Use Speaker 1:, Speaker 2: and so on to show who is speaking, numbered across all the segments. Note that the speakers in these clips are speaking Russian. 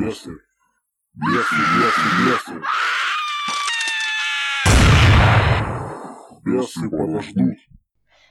Speaker 1: Бесы. Бесы, бесы, бесы. Бесы подождут.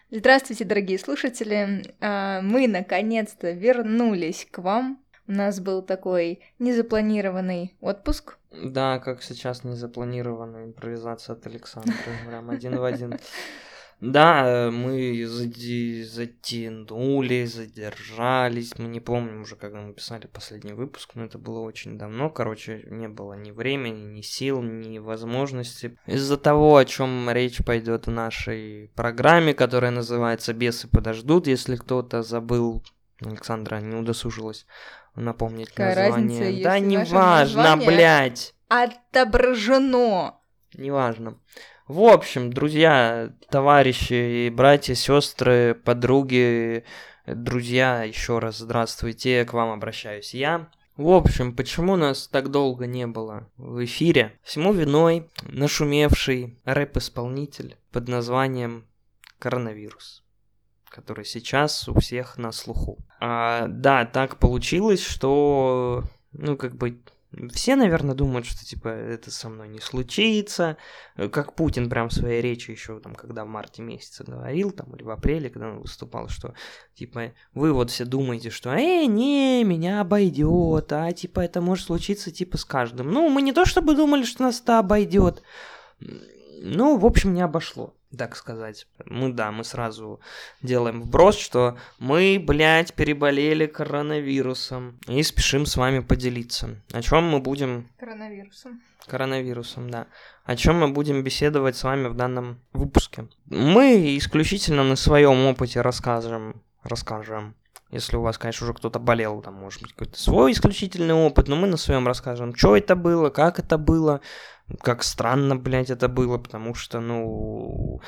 Speaker 2: Здравствуйте, дорогие слушатели. А, Мы наконец-то вернулись к вам. У нас был такой незапланированный отпуск.
Speaker 3: Да, как сейчас незапланированная импровизация от Александра, прям один в один. Да, мы зади- затянули, задержались, мы не помним уже, когда мы писали последний выпуск, но это было очень давно, короче, не было ни времени, ни сил, ни возможности. Из-за того, о чем речь пойдет в нашей программе, которая называется «Бесы подождут», если кто-то забыл, Александра не удосужилась напомнить
Speaker 2: Какая
Speaker 3: название.
Speaker 2: разница,
Speaker 3: да
Speaker 2: если
Speaker 3: не
Speaker 2: наше
Speaker 3: важно,
Speaker 2: название-
Speaker 3: блядь.
Speaker 2: Отображено!
Speaker 3: Неважно. В общем, друзья, товарищи, и братья, сестры, подруги, друзья, еще раз здравствуйте, к вам обращаюсь я. В общем, почему нас так долго не было в эфире? Всему виной нашумевший рэп-исполнитель под названием коронавирус, который сейчас у всех на слуху. А, да, так получилось, что, ну, как бы, все, наверное, думают, что, типа, это со мной не случится. Э, Как Путин прям в своей речи еще, там, когда в марте месяце говорил, там, или в апреле, когда он выступал, что, типа, вы вот все думаете, что, э, не, меня обойдет, а, типа, это может случиться, типа, с каждым. Ну, мы не то чтобы думали, что нас это обойдет. Ну, в общем, не обошло, так сказать. Мы, да, мы сразу делаем вброс, что мы, блядь, переболели коронавирусом и спешим с вами поделиться. О чем мы будем
Speaker 2: Коронавирусом.
Speaker 3: коронавирусом, да. О чем мы будем беседовать с вами в данном выпуске. Мы исключительно на своем опыте расскажем, расскажем. Если у вас, конечно, уже кто-то болел, там, может быть, какой-то свой исключительный опыт, но мы на своем расскажем, что это было, как это было, как странно, блядь, это было, потому что, ну,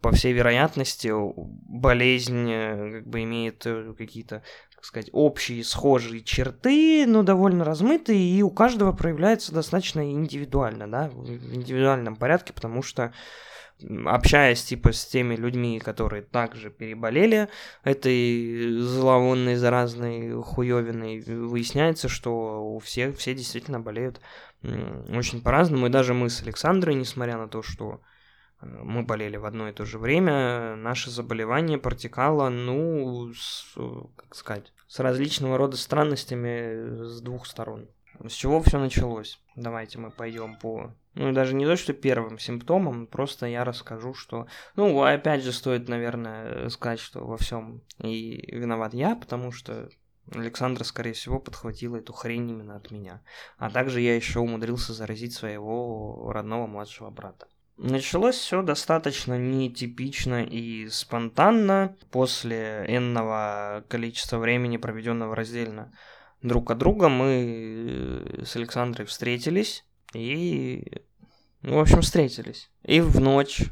Speaker 3: по всей вероятности, болезнь э, как бы имеет э, какие-то, так сказать, общие схожие черты, но довольно размытые, и у каждого проявляется достаточно индивидуально, да, в индивидуальном порядке, потому что общаясь типа с теми людьми, которые также переболели этой зловонной заразной хуёвиной, выясняется, что у всех все действительно болеют очень по-разному, и даже мы с Александрой, несмотря на то, что э, мы болели в одно и то же время, наше заболевание протекало, ну, с, как сказать, с различного рода странностями с двух сторон. С чего все началось? Давайте мы пойдем по... Ну, даже не то, что первым симптомам, просто я расскажу, что... Ну, опять же, стоит, наверное, сказать, что во всем и виноват я, потому что Александра, скорее всего, подхватила эту хрень именно от меня. А также я еще умудрился заразить своего родного младшего брата. Началось все достаточно нетипично и спонтанно. После энного количества времени, проведенного раздельно друг от друга, мы с Александрой встретились и... Ну, в общем, встретились. И в ночь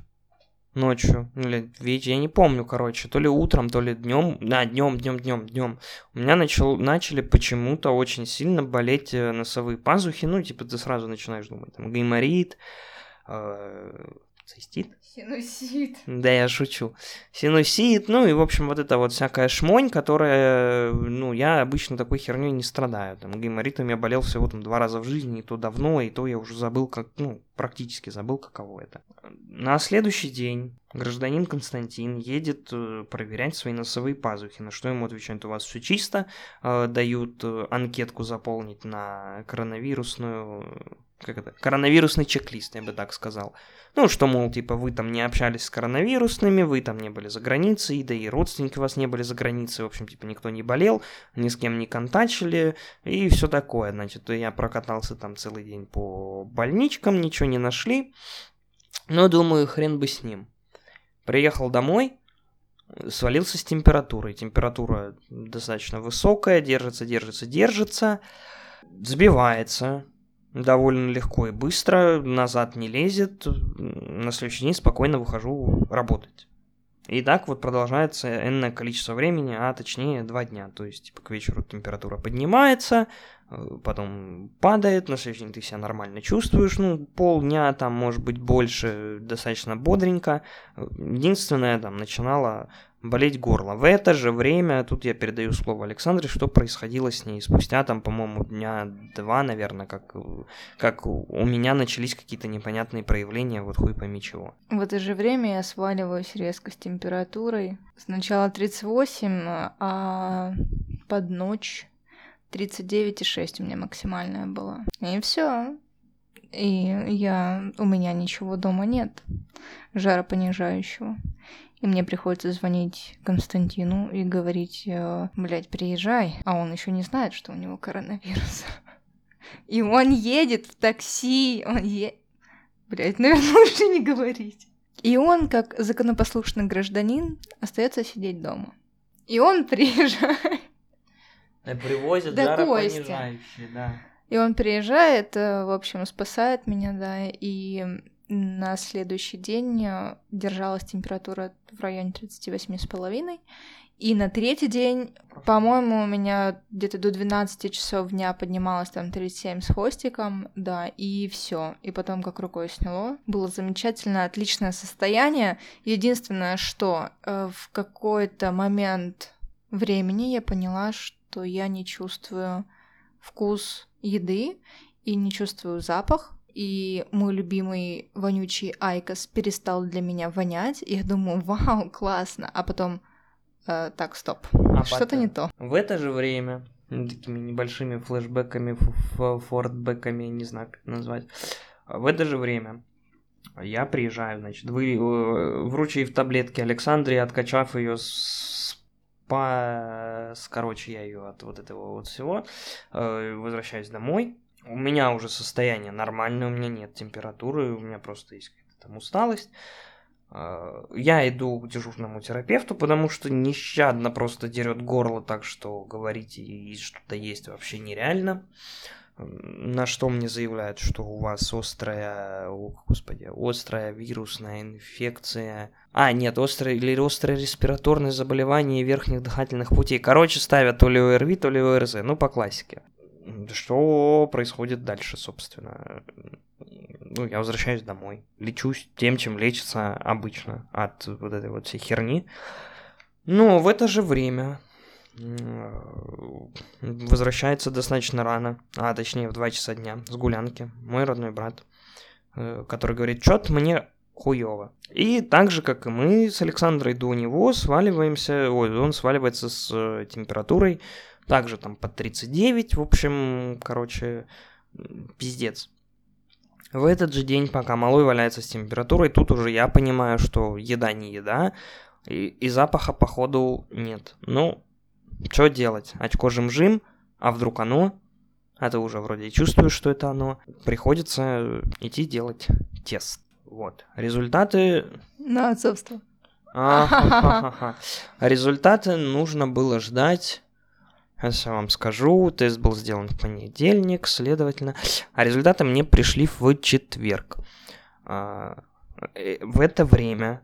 Speaker 3: ночью, или вечер, я не помню, короче, то ли утром, то ли днем, да, днем, днем, днем, днем, у меня начал, начали почему-то очень сильно болеть э, носовые пазухи, ну, типа, ты сразу начинаешь думать, там, гайморит, э, цистит,
Speaker 2: Синусит.
Speaker 3: да, я шучу. Синусит, ну и, в общем, вот это вот всякая шмонь, которая, ну, я обычно такой херней не страдаю. Там, гайморитом я болел всего там два раза в жизни, и то давно, и то я уже забыл, как, ну, практически забыл, каково это. На следующий день гражданин Константин едет э, проверять свои носовые пазухи, на что ему отвечают, у вас все чисто, э, дают э, анкетку заполнить на коронавирусную, как это, коронавирусный чек-лист, я бы так сказал. Ну, что, мол, типа, вы там не общались с коронавирусными, вы там не были за границей, да и родственники у вас не были за границей, в общем, типа, никто не болел, ни с кем не контачили, и все такое. Значит, я прокатался там целый день по больничкам, ничего не нашли, но, думаю, хрен бы с ним. Приехал домой, свалился с температурой. Температура достаточно высокая, держится, держится, держится, сбивается, довольно легко и быстро, назад не лезет, на следующий день спокойно выхожу работать. И так вот продолжается энное количество времени, а точнее два дня. То есть, типа, к вечеру температура поднимается, э, потом падает, на следующий день ты себя нормально чувствуешь, ну, полдня, там, может быть, больше, достаточно бодренько. Единственное, там, начинало болеть горло. В это же время, тут я передаю слово Александре, что происходило с ней спустя там, по-моему, дня два, наверное, как, как у меня начались какие-то непонятные проявления, вот хуй пойми чего.
Speaker 2: В это же время я сваливаюсь резко с температурой. Сначала 38, а под ночь 39,6 у меня максимальная была. И все. И я... У меня ничего дома нет жаропонижающего. И мне приходится звонить Константину и говорить, э, блядь, приезжай. А он еще не знает, что у него коронавирус. И он едет в такси. Он е... Блядь, наверное, лучше не говорить. И он, как законопослушный гражданин, остается сидеть дома. И он приезжает.
Speaker 3: Привозят
Speaker 2: Да,
Speaker 3: жаропонижающие, да.
Speaker 2: И он приезжает, э, в общем, спасает меня, да, и на следующий день э, держалась температура в районе 38,5. И на третий день, по-моему, у меня где-то до 12 часов дня поднималась там 37 с хвостиком, да, и все. И потом как рукой сняло. Было замечательно, отличное состояние. Единственное, что э, в какой-то момент времени я поняла, что я не чувствую вкус еды и не чувствую запах, и мой любимый вонючий IQOS перестал для меня вонять, и я думаю, вау, классно, а потом, э, так, стоп,
Speaker 3: А
Speaker 2: что-то не то.
Speaker 3: В это же время, м, такими небольшими флешбеками, ф- ф- фортбеками, не знаю, как это назвать, в это же время я приезжаю, значит, вы, э, вручив таблетки Александре, откачав ее с по... короче, я ее от вот этого вот всего, э, возвращаюсь домой. У меня уже состояние нормальное, у меня нет температуры, у меня просто есть какая-то там усталость. Э, Я иду к дежурному терапевту, потому что нещадно просто дерет горло так, что говорить и что-то есть вообще нереально. На что мне заявляют, что у вас острая, о, господи, острая вирусная инфекция. А, нет, острое или острое респираторное заболевание верхних дыхательных путей. Короче, ставят то ли ОРВИ, то ли ОРЗ, ну по классике. Что происходит дальше, собственно? Ну, я возвращаюсь домой. Лечусь тем, чем лечится обычно от вот этой вот всей херни. Но в это же время возвращается достаточно рано, а точнее в 2 часа дня с гулянки мой родной брат, э, который говорит, что-то мне хуево. И так же, как и мы с Александрой до него сваливаемся, ой, он сваливается с э, температурой, также там под 39, в общем, короче, пиздец. В этот же день, пока малой валяется с температурой, тут уже я понимаю, что еда не еда, и, и запаха, походу, нет. Ну, что делать? Очко жим-жим, а вдруг оно? А ты уже вроде чувствуешь, что это оно. Приходится идти делать тест. Вот. Результаты...
Speaker 2: На отцовство.
Speaker 3: Результаты нужно было ждать... Сейчас я вам скажу. Тест был сделан в понедельник, следовательно. А результаты мне пришли в четверг. А, э, В это время...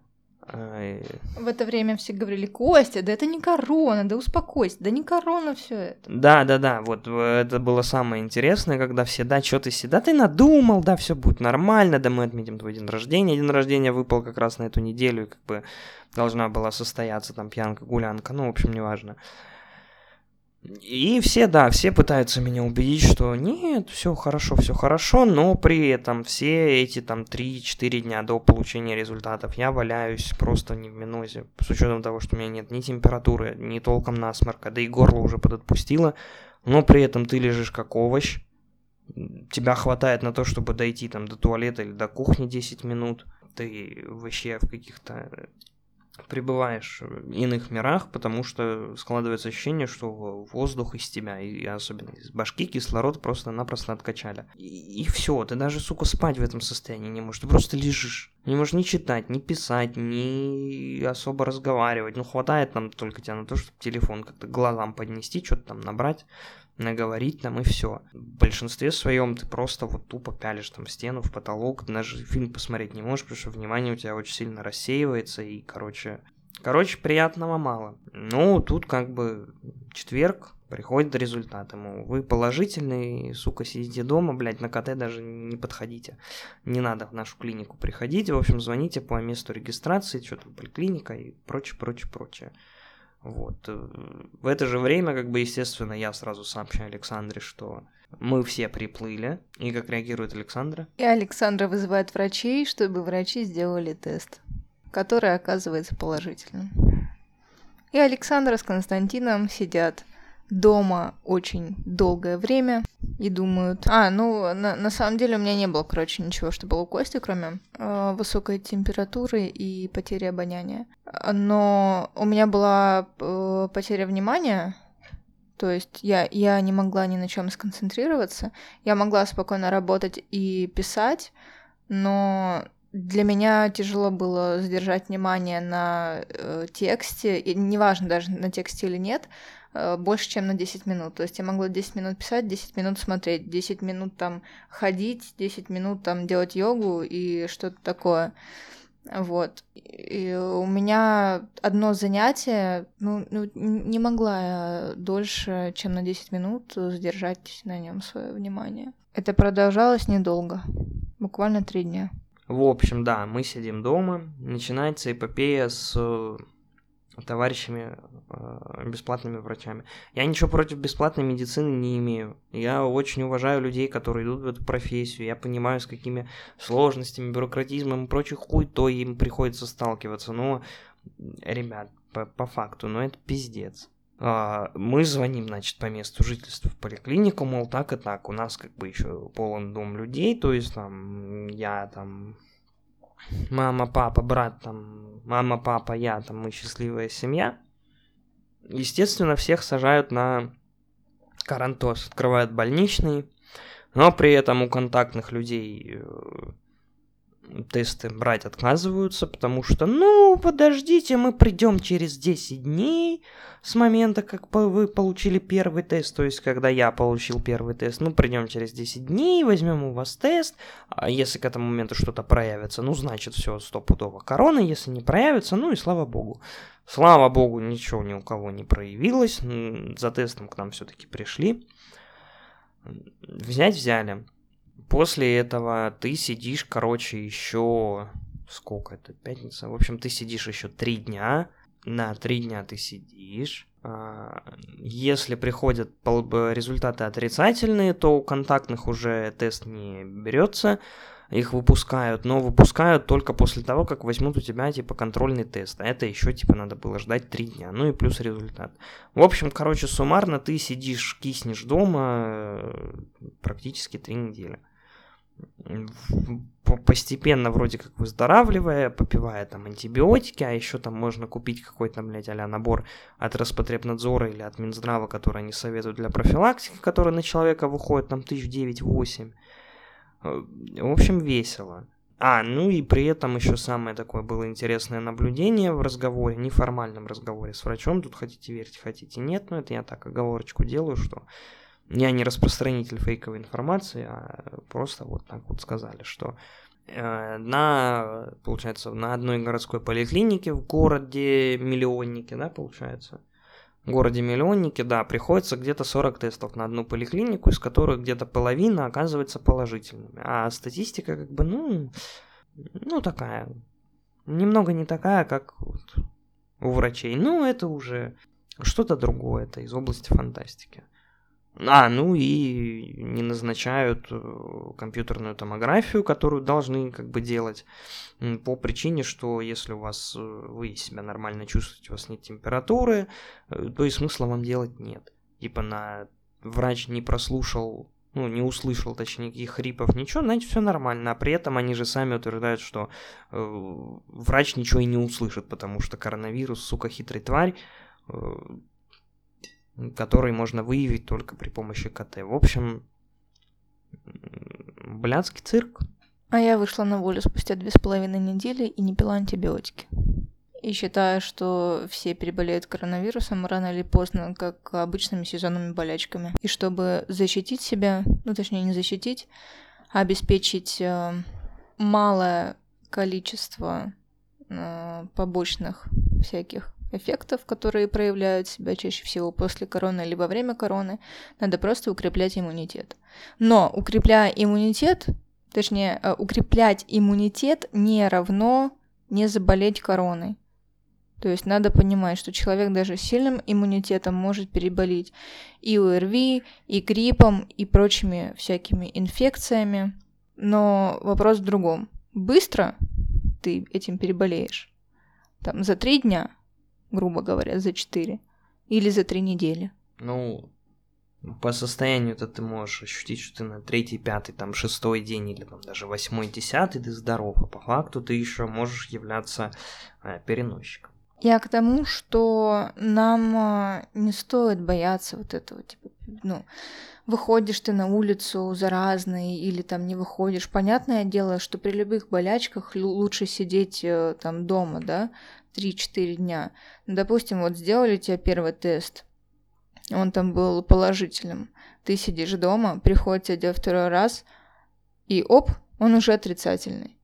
Speaker 3: э,
Speaker 2: В это время все говорили, Костя, да это не корона, да успокойся, да не корона все это.
Speaker 3: Да, да, да, вот э, это было самое интересное, когда все, да, что ты си- да ты надумал, да, все будет нормально, да мы отметим твой день рождения. День рождения выпал как раз на эту неделю, и как бы должна была состояться там пьянка, гулянка, ну, в общем, неважно. И все, да, все пытаются меня убедить, что нет, все хорошо, все хорошо, но при этом все эти там 3-4 дня до получения результатов я валяюсь просто не в минозе, с учетом того, что у меня нет ни температуры, ни толком насморка, да и горло уже подотпустило, но при этом ты лежишь как овощ, тебя хватает на то, чтобы дойти там до туалета или до кухни 10 минут, ты вообще в каких-то пребываешь в иных мирах, потому что складывается ощущение, что воздух из тебя, и особенно из башки, кислород просто-напросто откачали. И, все, ты даже, сука, спать в этом состоянии не можешь, ты просто лежишь. Не можешь ни читать, ни писать, ни особо разговаривать. Ну, хватает нам только тебя на то, чтобы телефон как-то глазам поднести, что-то там набрать, наговорить там и все. В большинстве своем ты просто вот тупо пялишь там стену, в потолок, даже фильм посмотреть не можешь, потому что внимание у тебя очень сильно рассеивается и, короче, короче, приятного мало. Ну, тут как бы четверг приходят результаты, мол, вы положительный, сука, сидите дома, блядь, на КТ даже не подходите. Не надо в нашу клинику приходить, в общем, звоните по месту регистрации, что там, поликлиника и прочее, прочее, прочее. Вот. э, В это же время, как бы, естественно, я сразу сообщаю Александре, что мы все приплыли. И как реагирует Александра?
Speaker 2: И Александра вызывает врачей, чтобы врачи сделали тест, который оказывается положительным. И Александра с Константином сидят дома очень долгое время и думают... А, ну, на, на самом деле у меня не было, короче, ничего, что было у Кости, кроме э, высокой температуры и потери обоняния. Но у меня была э, потеря внимания, то есть я, я не могла ни на чем сконцентрироваться. Я могла спокойно работать и писать, но для меня тяжело было задержать внимание на э, тексте, и неважно даже на тексте или нет, больше, чем на 10 минут. То есть я могла 10 минут писать, 10 минут смотреть, 10 минут там ходить, 10 минут там делать йогу и что-то такое. Вот. И у меня одно занятие, ну, ну, не могла я дольше, чем на 10 минут задержать на нем свое внимание. Это продолжалось недолго, буквально три дня.
Speaker 3: В общем, да, мы сидим дома, начинается эпопея с э, товарищами, э, бесплатными врачами. Я ничего против бесплатной медицины не имею. Я очень уважаю людей, которые идут в эту профессию. Я понимаю, с какими сложностями, бюрократизмом и прочей хуйтой им приходится сталкиваться. Но, ребят, по, по факту, ну это пиздец. А, Мы звоним, значит, по месту жительства в поликлинику, мол, так и так, у нас как бы еще полон дом людей, то есть там я там мама, папа, брат, там, мама, папа, я, там, мы счастливая семья. Естественно, всех сажают на карантоз, открывают больничный, но при этом у контактных людей э, тесты брать отказываются, потому что, ну, подождите, мы придем через 10 дней с момента, как вы получили первый тест, то есть когда я получил первый тест, ну, придем через 10 дней, возьмем у вас тест, а если к этому моменту что-то проявится, ну, значит, все стопудово корона, если не проявится, ну и слава богу. Слава богу, ничего ни у кого не проявилось, за тестом к нам все-таки пришли. Взять взяли. После этого ты сидишь, короче, еще сколько это, пятница? В общем, ты сидишь еще три дня. На три дня ты сидишь. А, Если приходят результаты отрицательные, то у контактных уже тест не берется, их выпускают, но выпускают только после того, как возьмут у тебя типа контрольный тест, а это еще типа надо было ждать три дня, ну и плюс результат. В общем, короче, суммарно ты сидишь, киснешь дома э, практически три недели постепенно вроде как выздоравливая, попивая там антибиотики, а еще там можно купить какой-то, блядь, а набор от Роспотребнадзора или от Минздрава, который они советуют для профилактики, который на человека выходит там тысяч девять-восемь. Э, В общем, весело. А, ну и при этом еще самое такое было интересное наблюдение в разговоре, неформальном разговоре с врачом. Тут хотите верьте, хотите нет, но это я так оговорочку делаю, что я не распространитель фейковой информации, а просто вот так вот сказали, что э, на, получается, на одной городской поликлинике в городе миллионнике, да, получается, в городе миллионнике, да, приходится где-то 40 тестов на одну поликлинику, из которых где-то половина оказывается положительными. А статистика как бы, ну, ну такая, немного не такая, как вот у врачей. Ну, это уже что-то другое, это из области фантастики. А, ну и не назначают э, компьютерную томографию, которую должны как бы делать по причине, что если у вас э, вы себя нормально чувствуете, у вас нет температуры, э, то и смысла вам делать нет. Типа на врач не прослушал, ну не услышал, точнее никаких хрипов, ничего, значит все нормально. А при этом они же сами утверждают, что э, врач ничего и не услышит, потому что коронавирус, сука, хитрый тварь, который можно выявить только при помощи КТ. В общем, блядский цирк.
Speaker 2: А я вышла на волю спустя две с половиной недели и не пила антибиотики. И считаю, что все переболеют коронавирусом рано или поздно, как обычными сезонными болячками. И чтобы защитить себя, ну точнее не защитить, а обеспечить э, малое количество э, побочных всяких эффектов, которые проявляют себя чаще всего после короны либо во время короны. Надо просто укреплять иммунитет. Но укрепляя иммунитет, точнее, э, укреплять иммунитет не равно не заболеть короной. То есть надо понимать, что человек даже с сильным иммунитетом может переболеть и ОРВИ, и гриппом, и прочими всякими инфекциями. Но вопрос в другом. Быстро ты этим переболеешь? Там за три дня, грубо говоря, за четыре? Или за три недели?
Speaker 3: Ну, по состоянию-то ты можешь ощутить, что ты на третий, пятый, там, шестой день или там даже восьмой, десятый ты здоров, а по факту ты еще можешь являться э, переносчиком.
Speaker 2: Я к тому, что нам а, не стоит бояться вот этого, типа, ну, выходишь ты на улицу заразный или там не выходишь. Понятное дело, что при любых болячках лучше сидеть э, там дома, да, 3-4 дня. Допустим, вот сделали тебе первый тест, он там был положительным. Ты сидишь дома, приходит тебе второй раз, и оп, он уже отрицательный.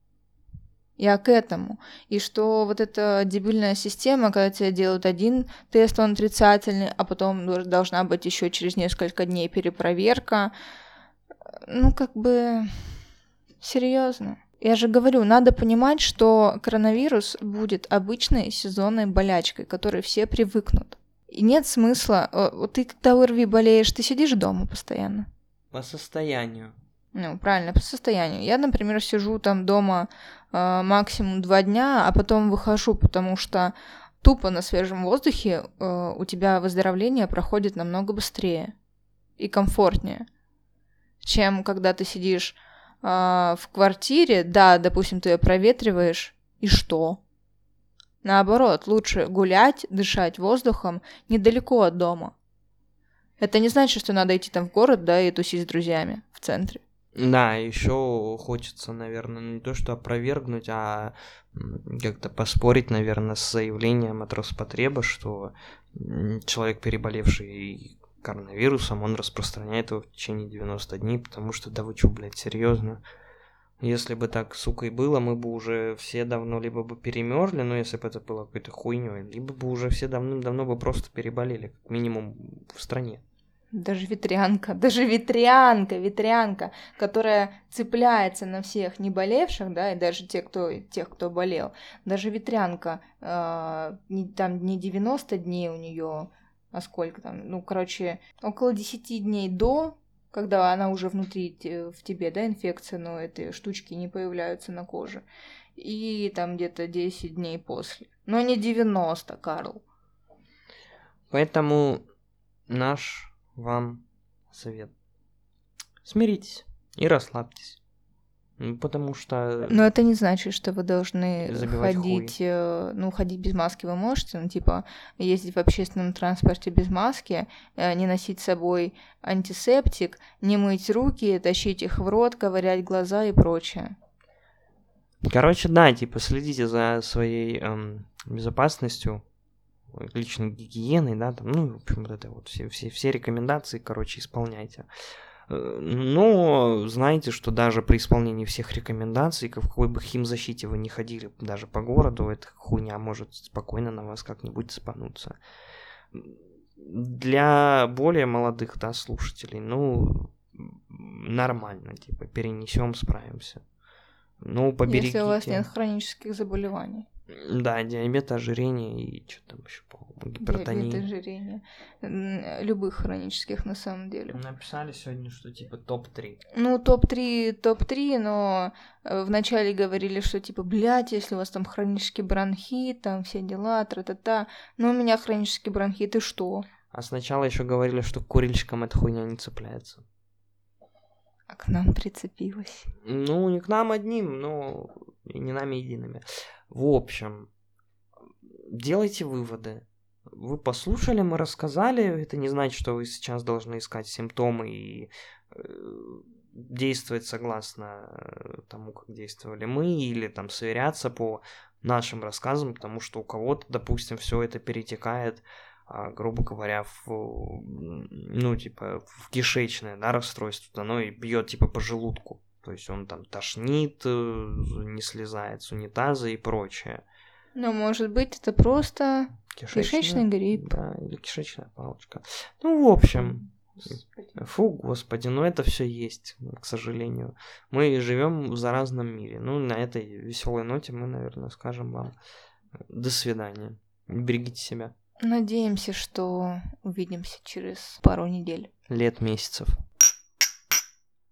Speaker 2: Я к этому. И что вот эта дебильная система, когда тебе делают один тест, он отрицательный, а потом должна быть еще через несколько дней перепроверка. Ну, как бы... Серьезно. Я же говорю, надо понимать, что коронавирус будет обычной сезонной болячкой, к которой все привыкнут. И нет смысла... Вот ты когда ОРВИ болеешь, ты сидишь дома постоянно?
Speaker 3: По состоянию.
Speaker 2: Ну, правильно, по состоянию. Я, например, сижу там дома э, максимум два дня, а потом выхожу, потому что тупо на свежем воздухе э, у тебя выздоровление проходит намного быстрее и комфортнее, чем когда ты сидишь э, в квартире, да, допустим, ты ее проветриваешь, и что? Наоборот, лучше гулять, дышать воздухом недалеко от дома. Это не значит, что надо идти там в город, да, и тусить с друзьями в центре.
Speaker 3: Да, еще хочется, наверное, не то что опровергнуть, а как-то поспорить, наверное, с заявлением от Роспотреба, что человек, переболевший коронавирусом, он распространяет его в течение 90 дней, потому что, да вы что, блядь, серьезно? Если бы так, сука, и было, мы бы уже все давно либо бы перемерзли, ну, если бы это было какой-то хуйней, либо бы уже все давным-давно бы просто переболели, как минимум в стране.
Speaker 2: Даже ветрянка, даже ветрянка, ветрянка, которая цепляется на всех не болевших, да, и даже те, кто, тех, кто болел. Даже ветрянка, э, не, там не 90 дней у нее, а сколько там, ну, короче, около 10 дней до, когда она уже внутри в тебе, да, инфекция, но эти штучки не появляются на коже. И там где-то 10 дней после. Но не 90, Карл.
Speaker 3: Поэтому наш вам совет. Смиритесь и расслабьтесь. Ну, потому что...
Speaker 2: Но это не значит, что вы должны ходить... Хуй. Э, ну, ходить без маски вы можете, ну, типа, ездить в общественном транспорте без маски, э, не носить с собой антисептик, не мыть руки, тащить их в рот, ковырять глаза и прочее.
Speaker 3: Короче, да, типа, следите за своей эм, безопасностью, личной гигиеной, да, там, ну, в общем, вот это вот все, все, все рекомендации, короче, исполняйте. Э, но знаете, что даже при исполнении всех рекомендаций, в какой бы химзащите вы не ходили даже по городу, эта хуйня может спокойно на вас как-нибудь спануться. Для более молодых, да, слушателей, ну, нормально, типа, перенесем, справимся. Ну, поберегите.
Speaker 2: Если у вас нет хронических заболеваний.
Speaker 3: Да, диабет, ожирение и что там еще, гипертония.
Speaker 2: Диабет, ожирение. Любых хронических на самом деле.
Speaker 3: Написали сегодня, что типа топ-3.
Speaker 2: Ну, топ-3, топ-3, но э, вначале говорили, что типа, блядь, если у вас там хронический бронхит, там все дела, тра-та-та. Но у меня хронический бронхит, и что?
Speaker 3: А сначала еще говорили, что к курильщикам эта хуйня не цепляется.
Speaker 2: А к нам прицепилась.
Speaker 3: Ну, не к нам одним, но и не нами едиными. В общем, делайте выводы. Вы послушали, мы рассказали. Это не значит, что вы сейчас должны искать симптомы и э, действовать согласно э, тому, как действовали мы, или там сверяться по нашим рассказам, потому что у кого-то, допустим, все это перетекает, а, грубо говоря, в, ну, типа, в кишечное, да, расстройство, оно и бьет, типа, по желудку. То есть он там тошнит, э, не слезает с унитаза и прочее.
Speaker 2: Но может быть это просто... Кишечный грипп.
Speaker 3: Да, или кишечная палочка. Ну, в общем,
Speaker 2: Господи.
Speaker 3: фу, господи, ну это все есть, к сожалению. Мы живем в заразном мире. Ну, на этой веселой ноте мы, наверное, скажем вам до свидания. Берегите себя.
Speaker 2: Надеемся, что увидимся через пару недель.
Speaker 3: Лет месяцев.